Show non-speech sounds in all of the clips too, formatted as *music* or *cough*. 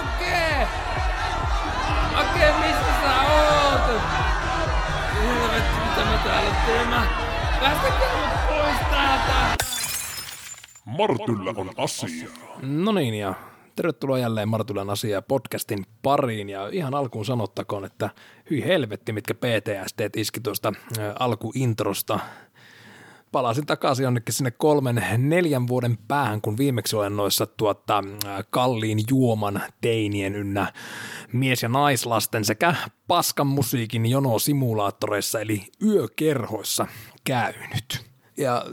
Ake! Ake, missä sä oot? Helvetti, mitä mä täällä teen? Mä... Päästäkää mut pois täältä! Martyllä on asia. No niin, ja tervetuloa jälleen Martulan asia podcastin pariin. Ja ihan alkuun sanottakoon, että hyi helvetti, mitkä PTSD iski tuosta alkuintrosta. Palasin takaisin jonnekin sinne kolmen, neljän vuoden päähän, kun viimeksi olen noissa tuota, kalliin juoman teinien ynnä mies- ja naislasten sekä paskan musiikin jonosimulaattoreissa eli yökerhoissa käynyt. Ja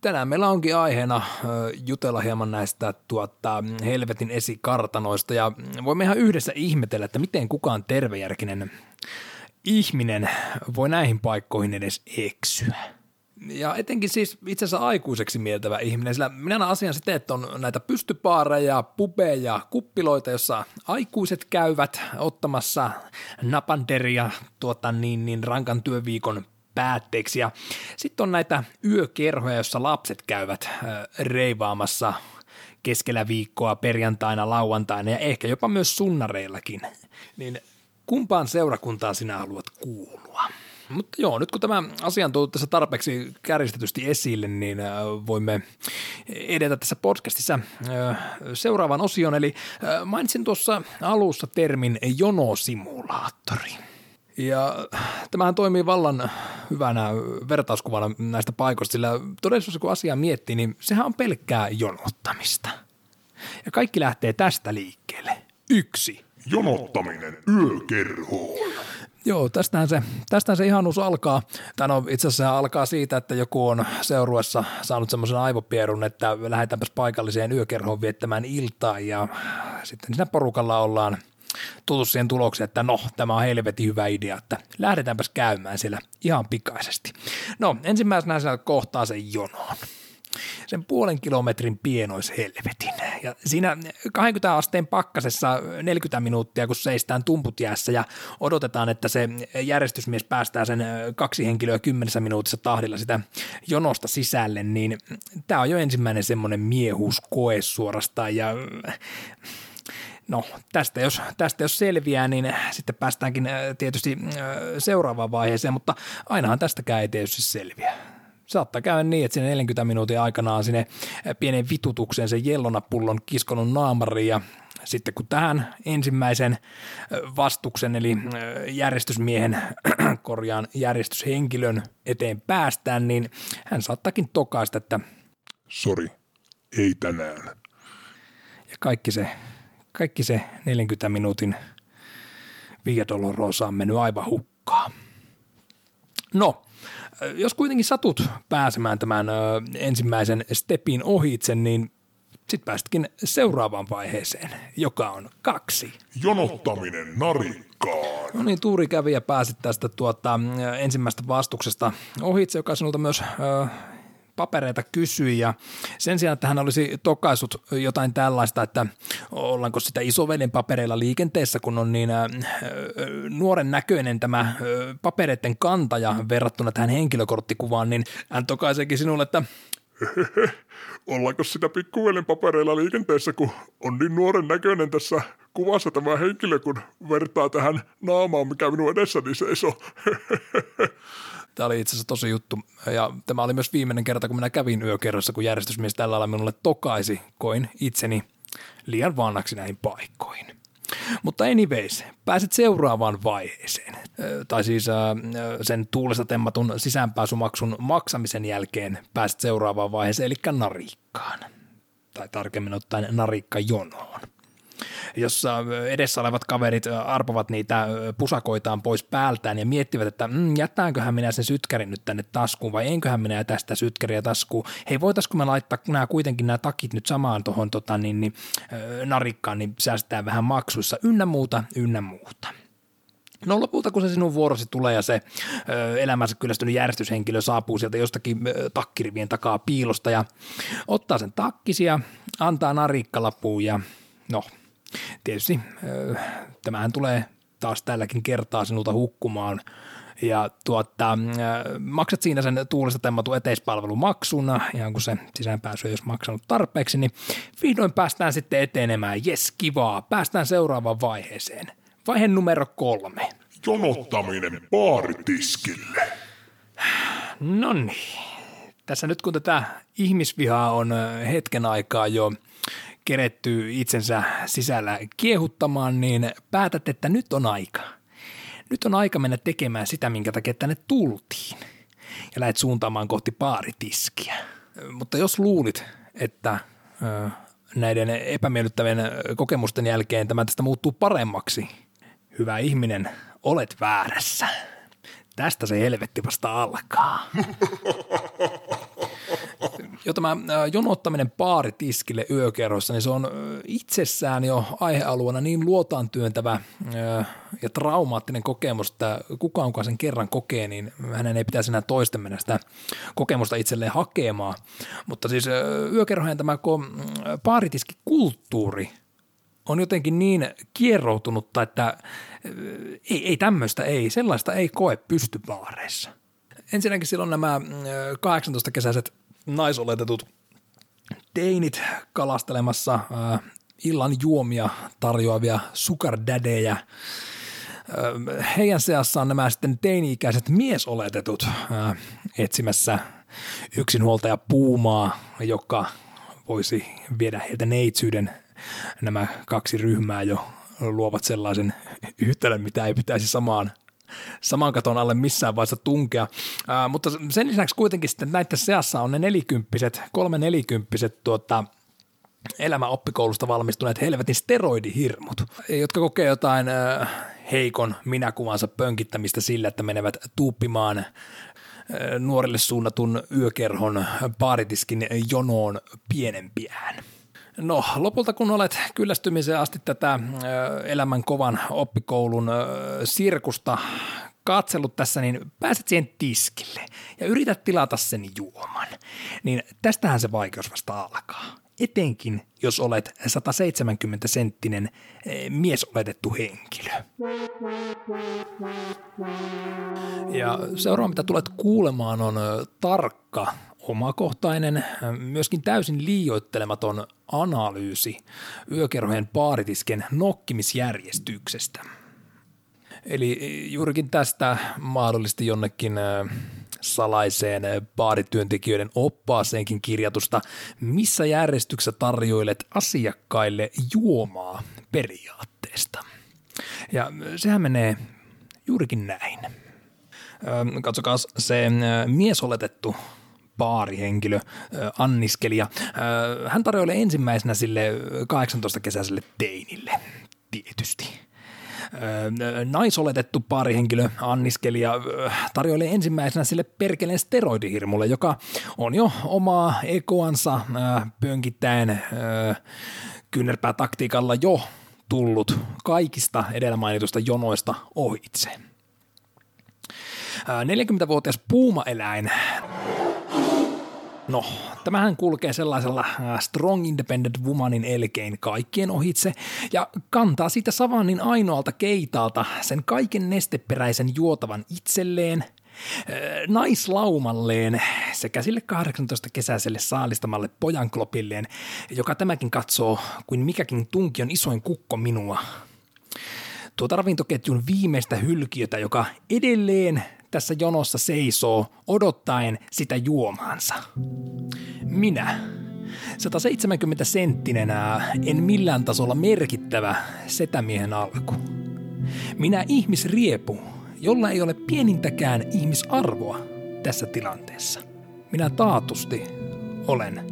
tänään meillä onkin aiheena jutella hieman näistä tuota, helvetin esikartanoista ja voimme ihan yhdessä ihmetellä, että miten kukaan tervejärkinen ihminen voi näihin paikkoihin edes eksyä. Ja etenkin siis itse asiassa aikuiseksi mieltävä ihminen, sillä minä näen asian siten, että on näitä pystypaareja, pubeja, kuppiloita, jossa aikuiset käyvät ottamassa napanderia tuota, niin, niin rankan työviikon päätteeksi. Ja sitten on näitä yökerhoja, joissa lapset käyvät reivaamassa keskellä viikkoa perjantaina, lauantaina ja ehkä jopa myös sunnareillakin. Niin kumpaan seurakuntaan sinä haluat kuulua? Mutta joo, nyt kun tämä asia on tullut tässä tarpeeksi kärjistetysti esille, niin äh, voimme edetä tässä podcastissa äh, seuraavan osion. Eli äh, mainitsin tuossa alussa termin jonosimulaattori. Ja tämähän toimii vallan hyvänä vertauskuvana näistä paikoista, sillä todellisuudessa kun asiaa miettii, niin sehän on pelkkää jonottamista. Ja kaikki lähtee tästä liikkeelle. Yksi. Jonottaminen yökerhoon. Joo, tästähän se, tästähän se ihanuus alkaa. Tai no, itse asiassa alkaa siitä, että joku on seuruessa saanut semmoisen aivopierun, että lähdetäänpäs paikalliseen yökerhoon viettämään iltaa ja sitten siinä porukalla ollaan tultu siihen tulokseen, että no, tämä on helvetin hyvä idea, että lähdetäänpäs käymään siellä ihan pikaisesti. No, ensimmäisenä siellä kohtaa sen jonoon sen puolen kilometrin pienoishelvetin. Ja siinä 20 asteen pakkasessa 40 minuuttia, kun seistään tumput jäässä ja odotetaan, että se järjestysmies päästää sen kaksi henkilöä kymmenessä minuutissa tahdilla sitä jonosta sisälle, niin tämä on jo ensimmäinen semmoinen miehuuskoe suorastaan ja No tästä jos, tästä jos selviää, niin sitten päästäänkin tietysti seuraavaan vaiheeseen, mutta ainahan tästäkään ei tietysti selviä saattaa käydä niin, että sinne 40 minuutin aikana on sinne pienen vitutukseen sen jellonapullon kiskonut naamari ja sitten kun tähän ensimmäisen vastuksen eli järjestysmiehen *clears throat* korjaan järjestyshenkilön eteen päästään, niin hän saattakin tokaista, että Sori, ei tänään. ja kaikki se, kaikki se 40 minuutin Via Dolorosa on mennyt aivan hukkaan. No, jos kuitenkin satut pääsemään tämän ensimmäisen stepin ohitse, niin sitten päästkin seuraavaan vaiheeseen, joka on kaksi. Jonottaminen narikkaan. No niin, tuuri kävi ja pääsit tästä tuota, ensimmäistä vastuksesta ohitse, joka sinulta myös ö, papereita kysyi ja sen sijaan, että hän olisi tokaisut jotain tällaista, että ollaanko sitä isoveden papereilla liikenteessä, kun on niin ö, nuoren näköinen tämä ö, papereiden kantaja verrattuna tähän henkilökorttikuvaan, niin hän tokaiseekin sinulle, että *laughs* Ollaanko sitä pikkuvelen papereilla liikenteessä, kun on niin nuoren näköinen tässä kuvassa tämä henkilö, kun vertaa tähän naamaan, mikä minun edessäni seisoo. *laughs* Tämä oli itse asiassa tosi juttu. Ja tämä oli myös viimeinen kerta, kun minä kävin yökerrossa, kun järjestysmies tällä lailla minulle tokaisi. Koin itseni liian vanhaksi näihin paikkoihin. Mutta anyways, pääset seuraavaan vaiheeseen. Tai siis sen tuulesta temmatun sisäänpääsumaksun maksamisen jälkeen pääset seuraavaan vaiheeseen, eli narikkaan. Tai tarkemmin ottaen narikkajonoon jossa edessä olevat kaverit arpovat niitä pusakoitaan pois päältään ja miettivät, että mm, jättäänköhän minä sen sytkärin nyt tänne taskuun vai enköhän minä tästä sytkäriä taskuun. Hei, voitaisiko me laittaa nämä kuitenkin nämä takit nyt samaan tuohon tota, niin, niin, narikkaan, niin säästetään vähän maksuissa, ynnä muuta, ynnä muuta. No lopulta, kun se sinun vuorosi tulee ja se ö, elämänsä kyllästynyt järjestyshenkilö saapuu sieltä jostakin ö, takkirivien takaa piilosta ja ottaa sen takkisia, antaa narikkalapuun ja no, tietysti tämähän tulee taas tälläkin kertaa sinulta hukkumaan Ja äh, maksat siinä sen tuulista temmatun eteispalvelumaksuna, ja kun se sisäänpääsy ei olisi maksanut tarpeeksi, niin vihdoin päästään sitten etenemään. Jes, kivaa. Päästään seuraavaan vaiheeseen. Vaihe numero kolme. Jonottaminen baaritiskille. No niin. Tässä nyt kun tätä ihmisvihaa on hetken aikaa jo keretty itsensä sisällä kiehuttamaan, niin päätät, että nyt on aika. Nyt on aika mennä tekemään sitä, minkä takia tänne tultiin. Ja lähdet suuntaamaan kohti baaritiskiä. Mutta jos luulit, että näiden epämiellyttävien kokemusten jälkeen tämä tästä muuttuu paremmaksi, hyvä ihminen, olet väärässä. Tästä se helvetti vasta alkaa. *laughs* *laughs* jo tämä jonottaminen paaritiskille yökerrossa, niin se on itsessään jo aihealueena niin luotaan työntävä ja traumaattinen kokemus, että kukaan, kuka sen kerran kokee, niin hänen ei pitäisi enää toisten mennä sitä kokemusta itselleen hakemaan. Mutta siis yökerhojen tämä paaritiskikulttuuri on jotenkin niin kierroutunutta, että ei, ei tämmöistä ei, sellaista ei koe pystyvaareissa. Ensinnäkin silloin nämä 18-kesäiset naisoletetut teinit kalastelemassa äh, illan juomia tarjoavia sukardädejä. Äh, heidän seassaan nämä sitten teini-ikäiset miesoletetut äh, etsimässä yksinhuoltaja puumaa, joka voisi viedä heiltä neitsyyden. Nämä kaksi ryhmää jo luovat sellaisen *laughs* yhtälön, mitä ei pitäisi samaan saman katon alle missään vaiheessa tunkea. Ää, mutta sen lisäksi kuitenkin sitten näiden seassa on ne nelikymppiset, kolme nelikymppiset tuota, elämäoppikoulusta valmistuneet helvetin steroidihirmut, jotka kokee jotain äh, heikon minäkuvansa pönkittämistä sillä, että menevät tuuppimaan nuorille suunnatun yökerhon paaritiskin jonoon pienempiään. No lopulta kun olet kyllästymiseen asti tätä elämän kovan oppikoulun sirkusta katsellut tässä, niin pääset siihen tiskille ja yrität tilata sen juoman. Niin tästähän se vaikeus vasta alkaa. Etenkin, jos olet 170-senttinen miesoletettu henkilö. Ja seuraava, mitä tulet kuulemaan, on tarkka omakohtainen, myöskin täysin liioittelematon analyysi yökerhojen paaritisken nokkimisjärjestyksestä. Eli juurikin tästä mahdollisesti jonnekin salaiseen baarityöntekijöiden oppaaseenkin kirjatusta, missä järjestyksessä tarjoilet asiakkaille juomaa periaatteesta. Ja sehän menee juurikin näin. Katsokaa se miesoletettu baarihenkilö, anniskelija. Hän tarjoilee ensimmäisenä sille 18-kesäiselle teinille, tietysti. Naisoletettu paarihenkilö, anniskelija, tarjoilee ensimmäisenä sille perkeleen steroidihirmulle, joka on jo omaa ekoansa pönkittäen kyynärpää taktiikalla jo tullut kaikista edellä mainitusta jonoista ohitse. 40-vuotias puumaeläin No, tämähän kulkee sellaisella äh, strong independent womanin elkein kaikkien ohitse ja kantaa siitä savannin ainoalta keitaalta sen kaiken nesteperäisen juotavan itselleen, äh, naislaumalleen sekä sille 18-kesäiselle saalistamalle pojanklopilleen, joka tämäkin katsoo kuin mikäkin tunkion isoin kukko minua. Tuota ravintoketjun viimeistä hylkiötä, joka edelleen tässä jonossa seisoo odottaen sitä juomaansa. Minä, 170 senttinenä, en millään tasolla merkittävä setämiehen alku. Minä ihmisriepu, jolla ei ole pienintäkään ihmisarvoa tässä tilanteessa. Minä taatusti olen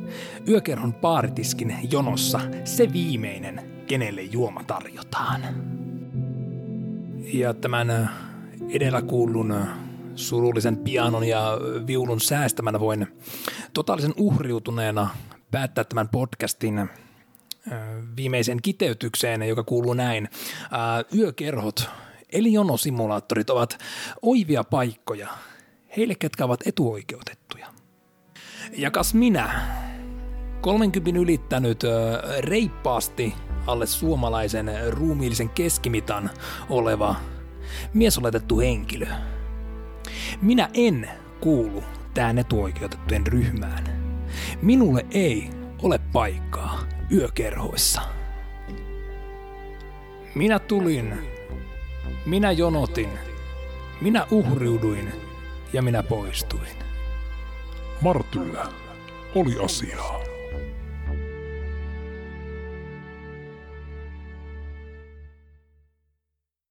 yökerhon paaritiskin jonossa se viimeinen, kenelle juoma tarjotaan. Ja tämän edellä kuullun surullisen pianon ja viulun säästämänä voin totaalisen uhriutuneena päättää tämän podcastin viimeisen kiteytykseen, joka kuuluu näin. Yökerhot, eli jonosimulaattorit ovat oivia paikkoja heille, ketkä ovat etuoikeutettuja. Ja kas minä, 30 ylittänyt reippaasti alle suomalaisen ruumiillisen keskimitan oleva miesoletettu henkilö – Minä en kuulu tähän etuoikeutettujen ryhmään. Minulle ei ole paikkaa yökerhoissa. Minä tulin, minä jonotin, minä uhriuduin ja minä poistuin. Martyllä oli asiaa.